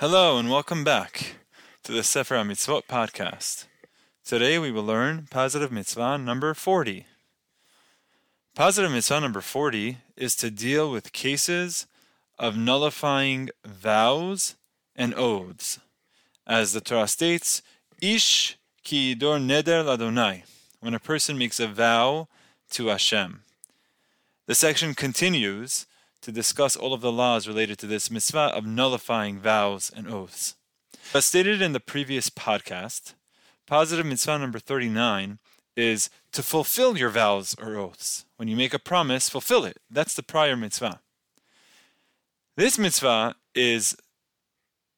Hello and welcome back to the Sefer Mitzvot podcast. Today we will learn positive mitzvah number 40. Positive mitzvah number 40 is to deal with cases of nullifying vows and oaths. As the Torah states, Ish ki dor neder ladonai, when a person makes a vow to Hashem. The section continues to discuss all of the laws related to this mitzvah of nullifying vows and oaths. As stated in the previous podcast, positive mitzvah number 39 is to fulfill your vows or oaths. When you make a promise, fulfill it. That's the prior mitzvah. This mitzvah is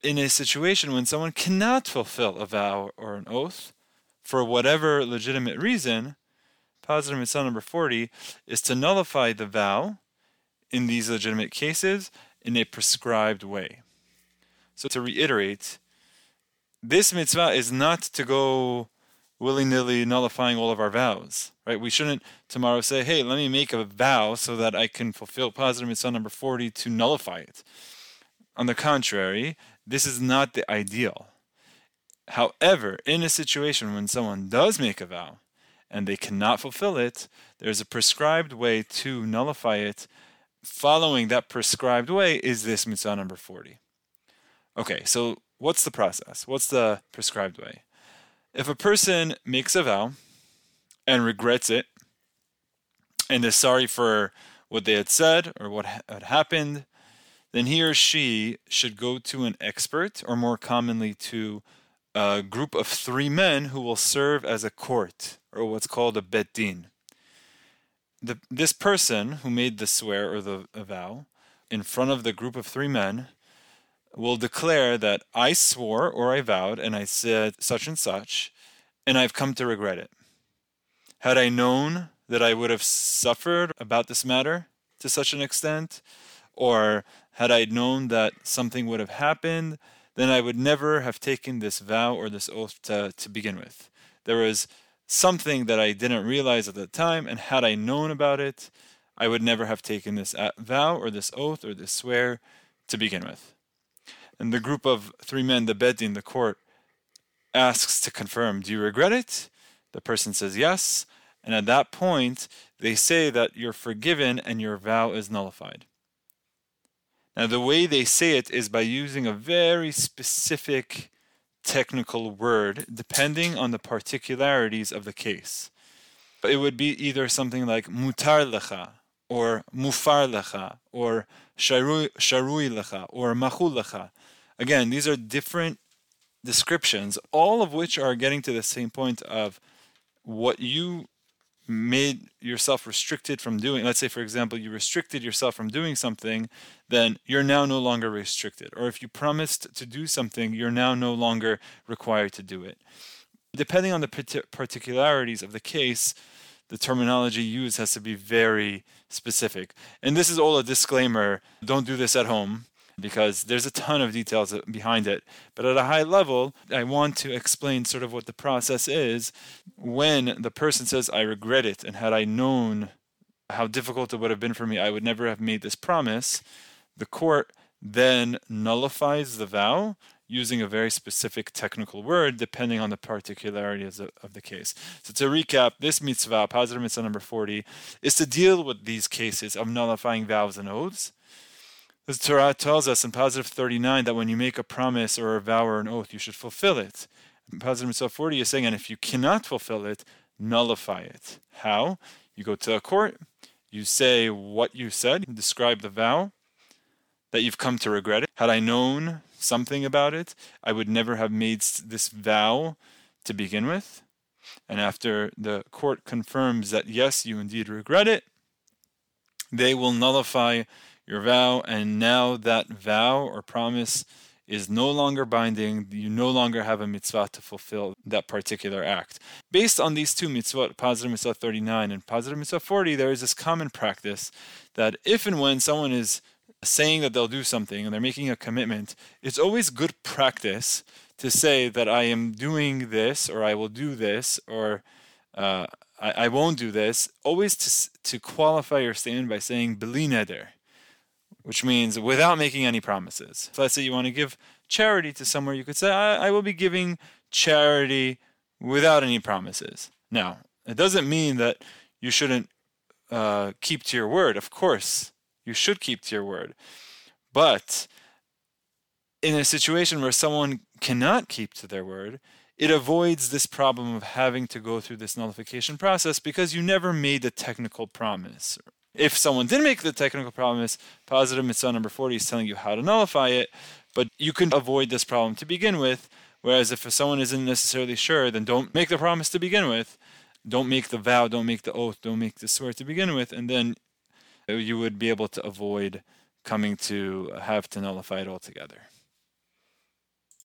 in a situation when someone cannot fulfill a vow or an oath for whatever legitimate reason. Positive mitzvah number 40 is to nullify the vow in these legitimate cases in a prescribed way. So to reiterate, this mitzvah is not to go willy-nilly nullifying all of our vows, right? We shouldn't tomorrow say, "Hey, let me make a vow so that I can fulfill positive mitzvah number 40 to nullify it." On the contrary, this is not the ideal. However, in a situation when someone does make a vow and they cannot fulfill it, there's a prescribed way to nullify it following that prescribed way is this mitzvah number 40. Okay, so what's the process? What's the prescribed way? If a person makes a vow and regrets it and is sorry for what they had said or what had happened, then he or she should go to an expert, or more commonly to a group of three men who will serve as a court, or what's called a bet din the, this person who made the swear or the vow in front of the group of three men will declare that I swore or I vowed and I said such and such, and I've come to regret it. Had I known that I would have suffered about this matter to such an extent, or had I known that something would have happened, then I would never have taken this vow or this oath to, to begin with. There was something that I didn't realize at the time, and had I known about it, I would never have taken this uh, vow or this oath or this swear to begin with. And the group of three men, the bet din, the court, asks to confirm, Do you regret it? The person says yes. And at that point, they say that you're forgiven and your vow is nullified. Now, the way they say it is by using a very specific technical word depending on the particularities of the case. But it would be either something like mutar lecha, or mufar lecha, or sharui lecha, or machul lecha. Again, these are different descriptions, all of which are getting to the same point of what you made yourself restricted from doing let's say for example you restricted yourself from doing something then you're now no longer restricted. Or if you promised to do something you're now no longer required to do it. Depending on the particularities of the case the terminology used has to be very specific. And this is all a disclaimer. Don't do this at home because there's a ton of details behind it. But at a high level, I want to explain sort of what the process is when the person says, I regret it, and had I known how difficult it would have been for me, I would never have made this promise. The court then nullifies the vow using a very specific technical word depending on the particularities of, of, the case. So to recap, this mitzvah, positive mitzvah number 40, is to deal with these cases of nullifying vows and oaths the Torah tells us in positive 39 that when you make a promise or a vow or an oath, you should fulfill it. In 40 is saying, and if you cannot fulfill it, nullify it. How? You go to a court, you say what you said, you describe the vow, that you've come to regret it. Had I known something about it, I would never have made this vow to begin with. And after the court confirms that yes, you indeed regret it, they will nullify your vow, and now that vow or promise is no longer binding, you no longer have a mitzvah to fulfill that particular act. Based on these two mitzvot, positive mitzvah 39 and positive mitzvah 40, there is this common practice that if and when someone is saying that they'll do something and they're making a commitment, it's always good practice to say that I am doing this or I will do this or uh, I, I, won't do this. Always to, to qualify your statement by saying beli neder which means without making any promises. So let's say you want to give charity to somewhere, you could say, I, I will be giving charity without any promises. Now, it doesn't mean that you shouldn't uh, keep to your word. Of course, you should keep to your word. But in a situation where someone cannot keep to their word, it avoids this problem of having to go through this nullification process because you never made the technical promise. If someone did make the technical promise, positive mitzvah number 40 is telling you how to nullify it, but you can avoid this problem to begin with. Whereas if someone isn't necessarily sure, then don't make the promise to begin with. Don't make the vow, don't make the oath, don't make the swear to begin with, and then you would be able to avoid coming to have to nullify it altogether.